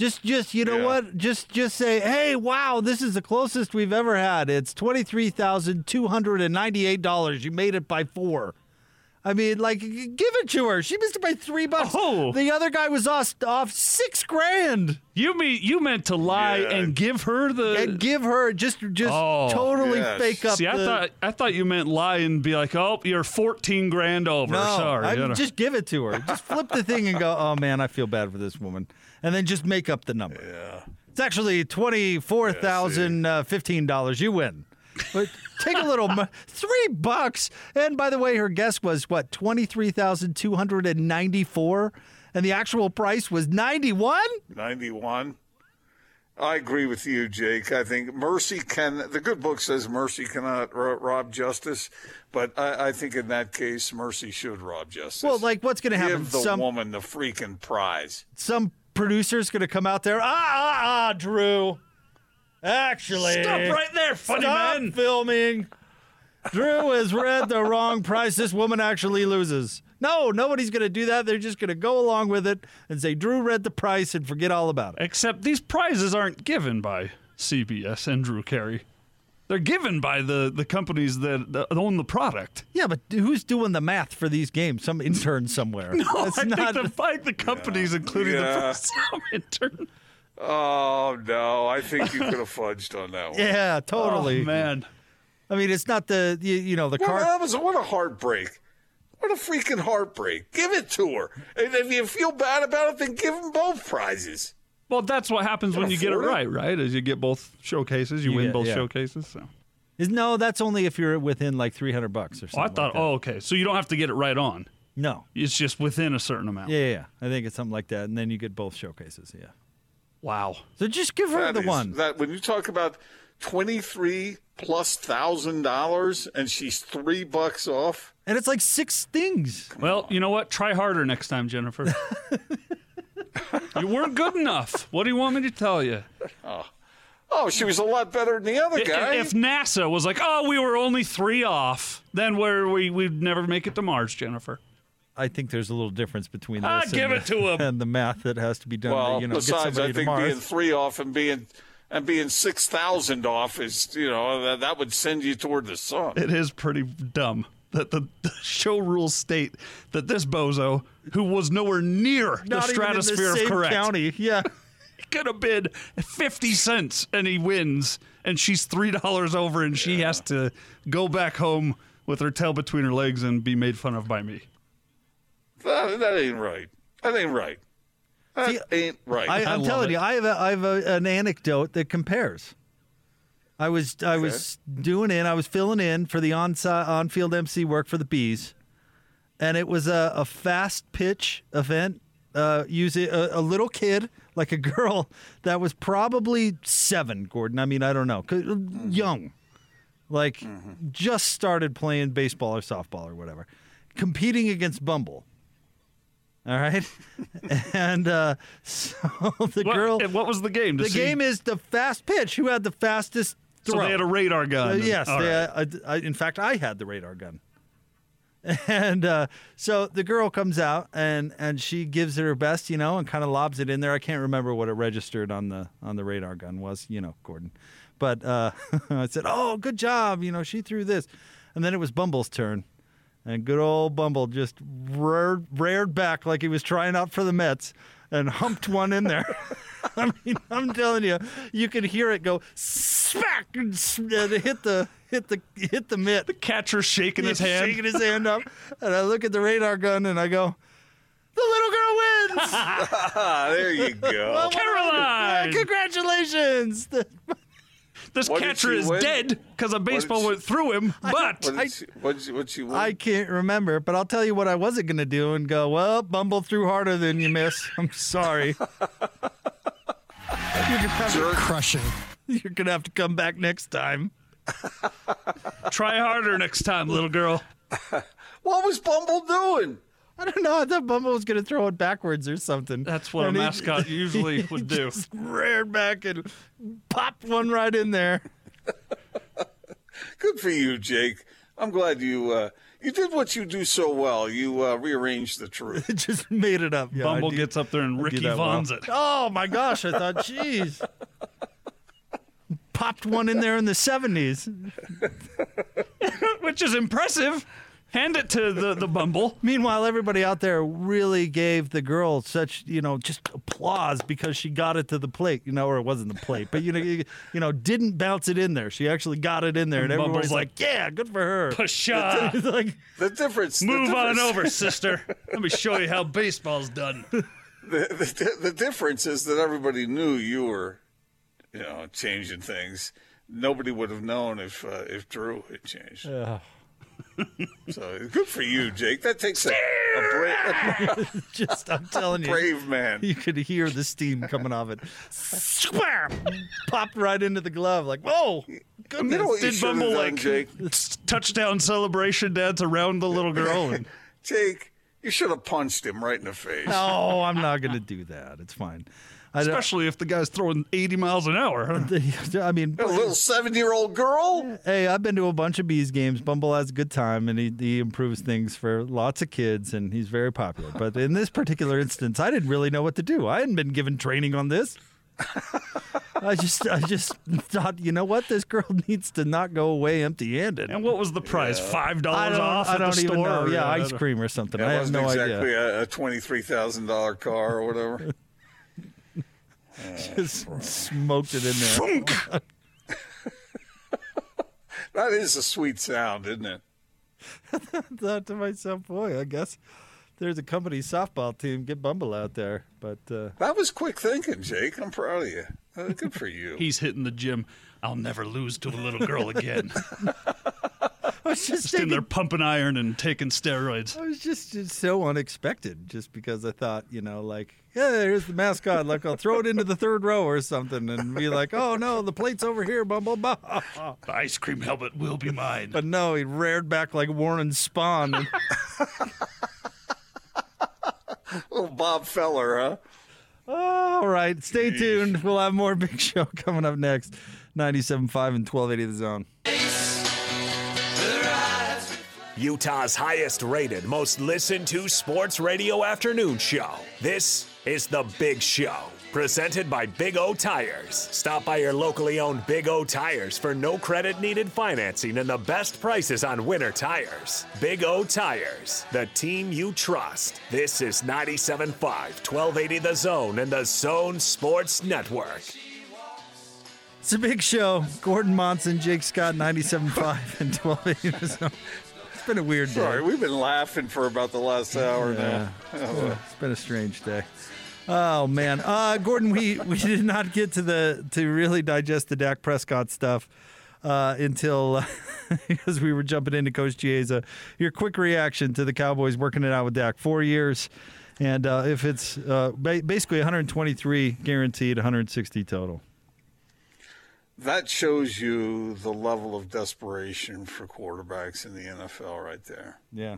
Just, just you know Yeah. what? Just, just say, hey, wow, this is the closest we've ever had. It's twenty three thousand two hundred and ninety eight dollars. You made it by four. I mean, like, give it to her. She missed it by three bucks. Oh. The other guy was off, off six grand. You mean you meant to lie Yeah. and give her the And give her just, just Oh, totally yes. fake up. See, I the, thought I thought you meant lie and be like, "Oh, you're 14 grand over." No, Sorry, I mean, just give it to her. Just flip the thing and go, oh man, I feel bad for this woman. And then just make up the number. Yeah. It's actually $24,015. Uh, you win. But take a little, mo- *laughs* three bucks. And by the way, her guess was what, 23294 And the actual price was 91 Ninety-one. I agree with you, Jake. I think mercy can. The good book says mercy cannot ro- rob justice, but I, I think in that case, mercy should rob justice. Well, like what's going to happen? Give the Some woman the freaking prize. some producer's going to come out there. Ah, ah, ah, Drew. Actually, Stop right there, funny stop man. filming. Drew has read the wrong price. This woman actually loses. No, nobody's going to do that. They're just going to go along with it and say Drew read the price and forget all about it. Except these prizes aren't given by CBS and Drew Carey. They're given by the, the companies that, that own the product. Yeah, but who's doing the math for these games? Some intern somewhere. *laughs* No, That's I not. think the, fight the companies, including Yeah. the first *laughs* intern. Oh no, I think you could have fudged on that one. *laughs* yeah, totally. Oh, man. I mean, it's not the you, you know the Well, car. that was what a heartbreak. What a freaking heartbreak. Give it to her. And if you feel bad about it, then give them both prizes. Well, that's what happens when you get it right, right? As you get both showcases, you, You win get- both yeah. showcases. So. Is no, that's only if you're within like three hundred bucks or Oh, I something. thought, like that. oh, okay. So you don't have to get it right on. no, It's just within a certain amount. yeah, yeah, yeah. I think it's something like that, and then you get both showcases. Yeah. Wow. So just give her That the is- one. that when you talk about twenty three plus thousand dollars and she's three bucks off. And it's like six things. Well, you know what? Try harder next time, Jennifer. *laughs* you weren't good enough. What do you want me to tell you? Oh, oh she was a lot better than the other I- guy. If NASA was like, oh, we were only three off, then where we we'd never make it to Mars, Jennifer. I think there's a little difference between this Ah, and, give the, it to him. and the math that has to be done well, to you know besides, somebody I think being three off and being and being six thousand off is you know that, that would send you toward the sun. It is pretty dumb that the, the show rules state that this bozo, who was nowhere near the Not even in the stratosphere same of correct, county. Yeah. *laughs* could have bid 50 cents and he wins and she's $3 over and she has to go back home with her tail between her legs and be made fun of by me. That, that ain't right. That ain't right. That See, ain't right. I, I I'm love telling it. you, I have a, I have a, an anecdote that compares. I was I was doing in, I was filling in for the on on field MC work for the bees, and it was a, a fast pitch event. Uh, using a, a little kid, like a girl that was probably seven. Gordon, I mean, I don't know, 'cause- young, like just started playing baseball or softball or whatever, competing against Bumble. All right, *laughs* and uh, *laughs* so the What, girl. and what was the game? The game is the fast pitch. Who had the fastest So throw? they had a radar gun. Uh, yes, they, right. uh, I, in fact, I had the radar gun. *laughs* And uh, so the girl comes out and and she gives it her best, you know, and kind of lobs it in there. I can't remember what it registered on the on the radar gun was, you know, Gordon. But uh, *laughs* I said, "Oh, good job!" You know, she threw this, and then it was Bumble's turn, and good old Bumble just reared, reared back like he was trying out for the Mets and humped one in there. *laughs* I mean, I'm telling you, you could hear it go smack and s- and it hit the hit the hit the mitt. The catcher shaking his He's hand. shaking his hand up, and I look at the radar gun and I go, "The little girl wins! *laughs* there you go. Caroline! *laughs* Congratulations!" The- This What catcher is win? dead because a baseball she- went through him, *laughs* but What did she, what did she, what she win? I can't remember, but I'll tell you what I wasn't going to do and go, "Well, Bumble threw harder than you, miss. *laughs* I'm sorry. *laughs* you're, gonna have to, Crushing. you're gonna have to come back next time." try harder next time, little girl. what was Bumble doing? I don't know. I thought Bumble was going to throw it backwards or something. That's what a And he- mascot *laughs* usually would do. Just reared back and popped one right in there. Good for you, Jake. I'm glad you uh, you did what you do so well. You uh, rearranged the truth. It *laughs* just made it up. Yeah, Bumble gets up there and I do Ricky that well. It. Oh my gosh! I thought, jeez, popped one in there in the '70s. *laughs* Which is impressive. Hand it to the, the Bumble. *laughs* Meanwhile, everybody out there really gave the girl such, you know, just applause because she got it to the plate, you know, or it wasn't the plate, but you know, you, you know, didn't bounce it in there. She actually got it in there, and, And everybody's Bumble's like, "Yeah, good for her." *laughs* Pshaw. *laughs* It's like, The difference. the Move on difference- over, sister. Let me show you how baseball's done. The, the, the difference is that everybody knew you were, you know, changing things. Nobody would have known if uh, if Drew had changed. *laughs* So good for you, Jake. That takes a, A bra- *laughs* *laughs* Just, I'm telling you, brave man. you could hear the steam coming off it. Swam! Popped right into the glove. Like, whoa! You Goodness. know Did Bumble done, like Jake? touchdown celebration dance around the little girl? And Jake, you should have punched him right in the face. No, I'm not going to do that. It's fine. I especially if the guy's throwing 80 miles an hour. *laughs* I mean, A little seven-year-old girl. Hey, I've been to a bunch of bees games. Bumble has a good time, and he, he improves things for lots of kids, and he's very popular. But in this particular instance, I didn't really know what to do. I hadn't been given training on this. *laughs* I just I just thought, you know what, this girl *laughs* needs to not go away empty-handed. And what was the price? Five dollars off I at don't the even store? know. Yeah, I ice cream or something. It I have wasn't no exactly idea. a, a twenty-three thousand dollar car or whatever. Just smoked it in there. *laughs* that is a sweet sound, isn't it? *laughs* thought to myself, boy, I guess there's a company softball team. Get Bumble out there. But uh, That was quick thinking, Jake. I'm proud of you. Uh, good for you. He's hitting the gym. I'll never lose to a little girl again. *laughs* I was just, Just in there pumping iron and taking steroids. I was just, just so unexpected, just because I thought, you know, like, yeah, here's the mascot. Like, I'll throw it into the third row or something, and be like, oh no, the plate's over here, Bumble. Bah. The ice cream helmet will be mine. But no, he reared back like Warren Spahn. And, *laughs* Little Bob Feller, huh? all right, stay tuned. We'll have more Big Show coming up next. 97.5 and 1280 The Zone. Utah's highest rated, most listened to sports radio afternoon show. This is The Big Show, presented by Big O Tires. Stop by your locally owned Big O Tires for no credit needed financing and the best prices on winter tires. Big O Tires, the team you trust. This is 97.5, 1280 The Zone and the Zone Sports Network. It's a big show. Gordon Monson, Jake Scott, 97.5 and 1280 The Zone. It's been a weird day. Sorry, we've been laughing for about the last hour Yeah. *laughs* now. Oh, it's been a strange day. Oh man, uh, Gordon, we we did not get to the to really digest the Dak Prescott stuff uh, until *laughs* because we were jumping into Coach Chiesa. Your quick reaction to the Cowboys working it out with Dak, four years, and uh, if it's uh, ba- basically 123 guaranteed, 160 total. That shows you the level of desperation for quarterbacks in the NFL right there. Yeah,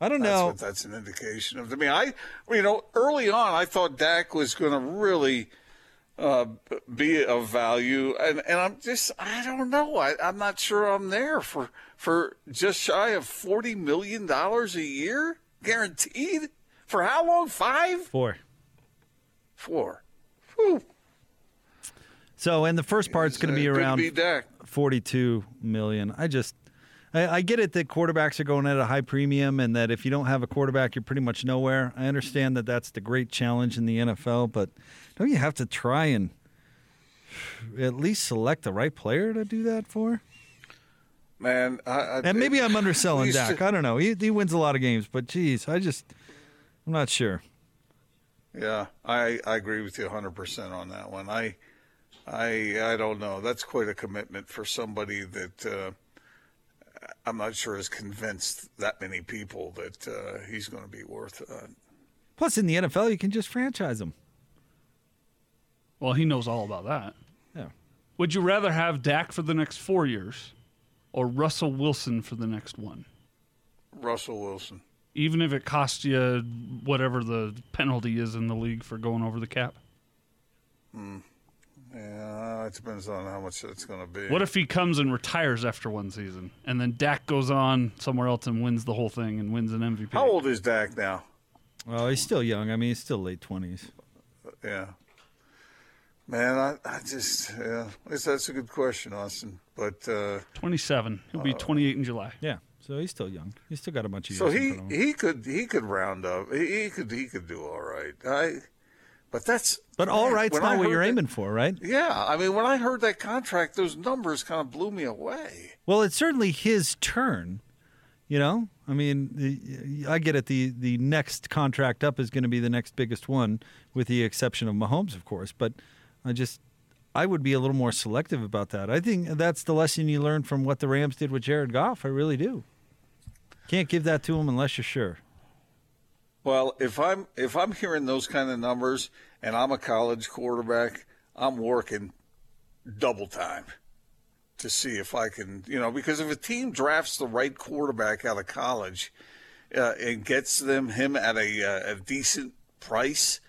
I don't That's know. what that's an indication of. I mean, I, you know, early on, I thought Dak was going to really uh, be of value, and and I'm just, I don't know, I, I'm not sure I'm there for for just shy of forty million dollars a year guaranteed for how long? Five, Four. four. Whew. So, and the first part's going to be Uh, around be Dak. 42 million. I just I, I get it that quarterbacks are going at a high premium and that if you don't have a quarterback you're pretty much nowhere. I understand that that's the great challenge in the NFL, but don't you have to try and at least select the right player to do that for? Man, I, I, And maybe I'm underselling Dak. to- I don't know. He, he wins a lot of games, but geez, I just I'm not sure. Yeah, I, I agree with you 100% on that one. I I I don't know. That's quite a commitment for somebody that uh, I'm not sure has convinced that many people that uh, he's going to be worth uh, Plus in the NFL you can just franchise him. Well, he knows all about that. Yeah. Would you rather have Dak for the next four years or Russell Wilson for the next one? Russell Wilson. Even if it costs you whatever the penalty is in the league for going over the cap? Yeah, it depends on how much it's going to be. What if he comes and retires after one season and then Dak goes on somewhere else and wins the whole thing and wins an MVP? How old is Dak now? Well, he's still young. I mean, he's still late 20s. Yeah. Man, I, I just, yeah, that's, that's a good question, Austin. But uh, 27. He'll be 28 in July. Yeah. So he's still young. He's still got a bunch of So years. in he front of him. he could he could round up. He, he could he could do all right. I, but that's But all man, right's not what you're that- aiming for, right? Yeah, I mean when I heard that contract, those numbers kind of blew me away. Well, it's certainly his turn. You know, I mean, I get it. The the next contract up is going to be the next biggest one, with the exception of Mahomes, of course. But I just, I would be a little more selective about that. I think that's the lesson you learn from what the Rams did with Jared Goff. I really do. Can't give that to him unless you're sure. Well, if I'm if I'm hearing those kind of numbers and I'm a college quarterback, I'm working double time to see if I can, you know, because if a team drafts the right quarterback out of college uh, and gets them him at a, uh, a decent price,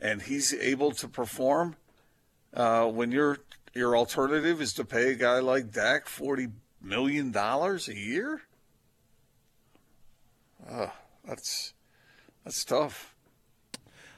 and he's able to perform, uh, when your your alternative is to pay a guy like Dak forty million dollars a year, that's that's tough.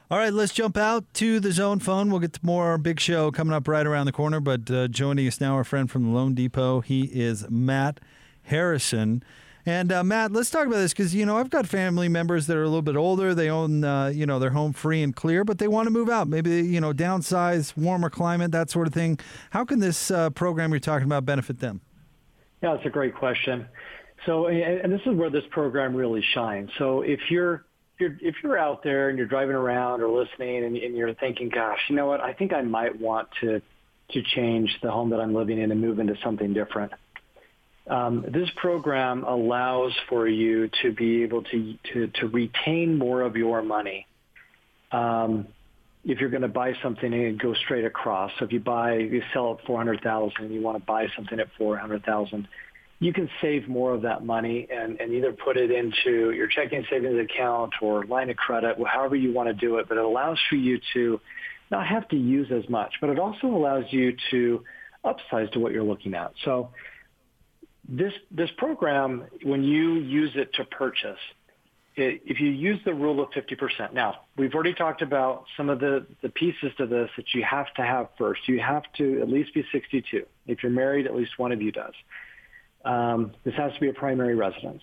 All right, let's jump out to the zone phone. We'll get to more big show coming up right around the corner. But uh, joining us now, our friend from the loanDepot, he is Matt Harrison. And uh, Matt, let's talk about this because you know I've got family members that are a little bit older. They own uh, you know their home free and clear, but they want to move out. Maybe you know downsize, warmer climate, that sort of thing. How can this uh, program you're talking about benefit them? Yeah, that's a great question. So, and this is where this program really shines. So, if you're if you're if you're out there and you're driving around or listening and, and you're thinking, gosh, you know what, I think I might want to to change the home that I'm living in and move into something different. Um, this program allows for you to be able to to, to retain more of your money. Um, if you're going to buy something and go straight across, so if you buy, you sell at four hundred thousand, and you want to buy something at four hundred thousand, you can save more of that money and, and either put it into your checking savings account or line of credit, however you want to do it. But it allows for you to not have to use as much, but it also allows you to upsize to what you're looking at. So this this program, when you use it to purchase, it, if you use the rule of 50%, now we've already talked about some of the, the pieces to this that you have to have first. You have to at least be 62. If you're married, at least one of you does. Um, this has to be a primary residence.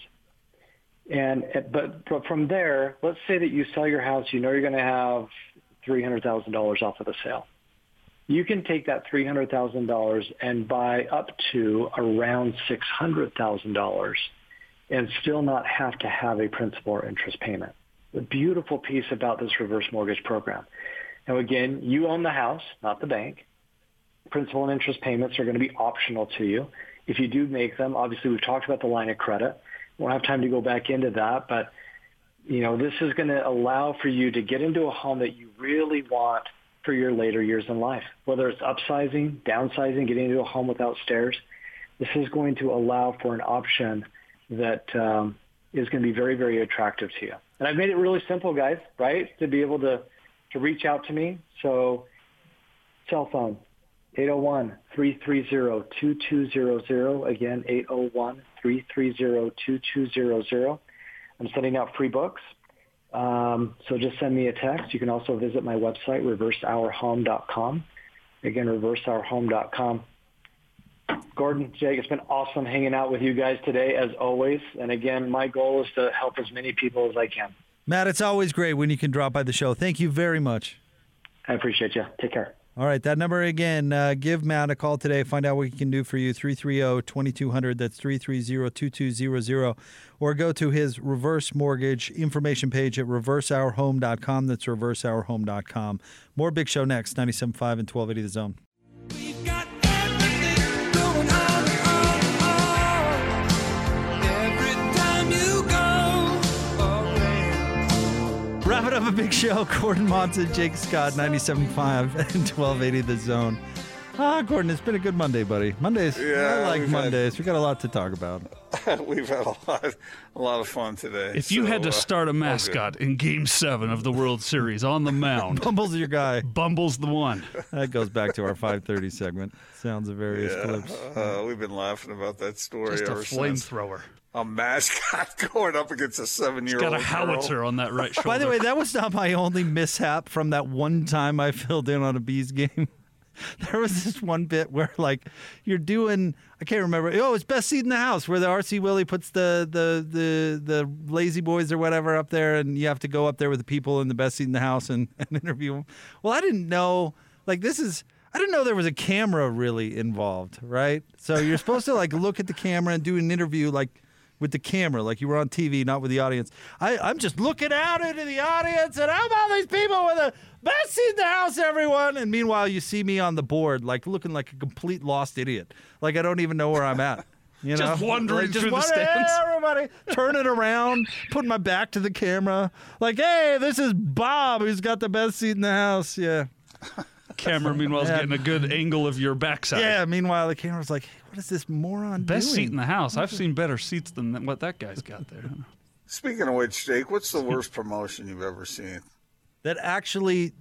And but, but from there, let's say that you sell your house, you know you're going to have $300,000 off of the sale you can take that $300,000 and buy up to around $600,000 and still not have to have a principal or interest payment. The beautiful piece about this reverse mortgage program. Now again, you own the house, not the bank. Principal and interest payments are going to be optional to you. If you do make them, obviously we've talked about the line of credit. We won't have time to go back into that, but you know, this is going to allow for you to get into a home that you really want – for your later years in life. Whether it's upsizing, downsizing, getting into a home without stairs, this is going to allow for an option that um, is going to be very, very attractive to you. And I've made it really simple, guys, right, to be able to, to reach out to me. So cell phone, 801-330-2200. Again, 801-330-2200. I'm sending out free books. Um, so just send me a text. You can also visit my website, reverseourhome.com. Again, reverseourhome.com. Gordon, Jake, it's been awesome hanging out with you guys today, as always. And again, my goal is to help as many people as I can. Matt, it's always great when you can drop by the show. Thank you very much. I appreciate you. Take care. All right, that number again. Uh, give Matt a call today. Find out what he can do for you. 330-2200. That's 330-2200. Or go to his reverse mortgage information page at reverseourhome.com. That's reverseourhome.com. More Big Show next, 97.5 and 1280 The Zone. Wrap it up a big show. *laughs* Gordon Monson, Jake Scott, 97.5 *laughs* and 1280 The Zone. Ah, Gordon, it's been a good Monday, buddy. Mondays, Yeah, I like we've had- Mondays. we got a lot to talk about. *laughs* We've had a lot, a lot of fun today. If you So, had to uh, start a all good. mascot in Game Seven of the World Series on the mound, Bumble's your guy. Bumble's the one. That goes back to our 530 segment. Sounds of various Yeah, clips. uh, we've been laughing about that story Just a ever since. flamethrower. A mascot *laughs* going up against a seven-year-old. Got a girl. howitzer on that right shoulder. *laughs* By the way, that was not my only mishap from that one time I *laughs* filled in on a bees game. There was this one bit where like you're doing I can't remember. Oh, it's best seat in the house where the RC Willey puts the the the the lazy boys or whatever up there and you have to go up there with the people in the best seat in the house and, and interview them. Well, I didn't know like this is I didn't know there was a camera really involved, right? So you're supposed to like look at the camera and do an interview like with the camera, like you were on TV, not with the audience. I, I'm just looking out into the audience, and how about these people with the best seat in the house, everyone? And meanwhile, you see me on the board, like looking like a complete lost idiot, like I don't even know where I'm at. *laughs* You know? Just wandering Like, just through the stands. "Hey, everybody, turn it around, putting my back to the camera, like, hey, this is Bob, who's got the best seat in the house. Yeah, Camera, meanwhile, is Yeah. getting a good angle of your backside. yeah. Meanwhile, the camera's like, hey, what is this moron Best doing? seat in the house. I've seen better seats than what that guy's got there. Speaking of which, Jake, what's the worst promotion you've ever seen? that actually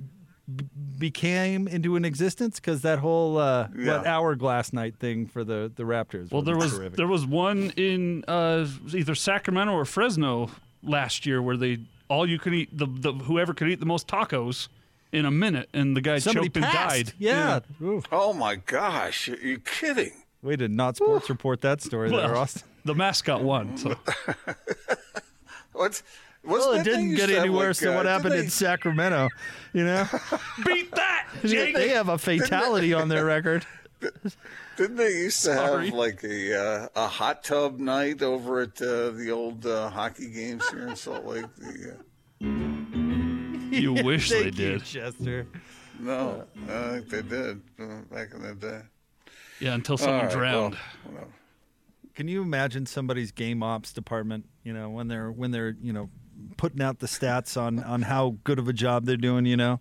b- became into an existence because that whole uh, Yeah. what hourglass night thing for the the Raptors. Well, there was terrific. there was one in uh, either Sacramento or Fresno last year where they all you could eat the, the whoever could eat the most tacos in a minute, and the guy somebody choked and passed. died. Yeah. Ooh. Oh my gosh, are you kidding? Way to not sports report that story there, Austin. *laughs* the mascot won. So *laughs* What's what's Well, it didn't get to any worse like, than what uh, happened didn't in Sacramento. You know, *laughs* beat that, Jake. they have a fatality on their record. Didn't they used to Sorry. have like a uh, a hot tub night over at uh, the old uh, hockey games here in Salt Lake? The, uh, You wish they Thank you, did. Chester. no, I think they did uh, back in the day. Yeah, until someone All right, drowned. well, whatever. Can you imagine somebody's game ops department? You know, when they're when they're you know putting out the stats on on how good of a job they're doing. You know,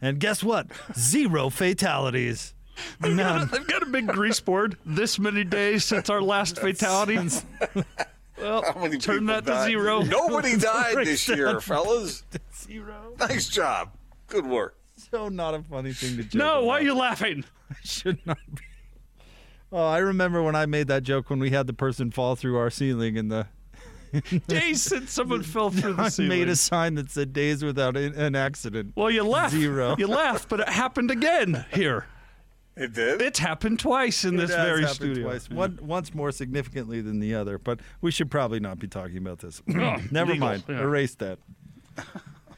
and guess what? Zero fatalities. None. They've got a big grease board. This many days since our last *laughs* fatality. Well, How many turn people that to zero. Nobody *laughs* died this year, down. fellas. Zero. Nice job. Good work. So not a funny thing to joke No, why are you laughing? *laughs* I should not be. Oh, I remember when I made that joke when we had the person fall through our ceiling and the *laughs* Days since someone fell through the ceiling. I made a sign that said days without an an accident. well, you laugh. Zero. You laugh, but it happened again here. It did. It's happened twice in It this has very happened studio. Twice. One, once more significantly than the other, but we should probably not be talking about this. *clears throat* Never legal, mind. yeah. Erase that.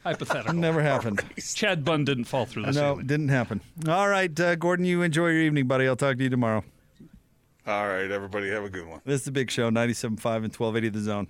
Hypothetical. Never happened. *laughs* Chad Bunn didn't fall through the no, ceiling. didn't happen. All right, uh, Gordon, you enjoy your evening, buddy. I'll talk to you tomorrow. All right, everybody, have a good one. This is the Big Show, 97.5 and 1280 The Zone.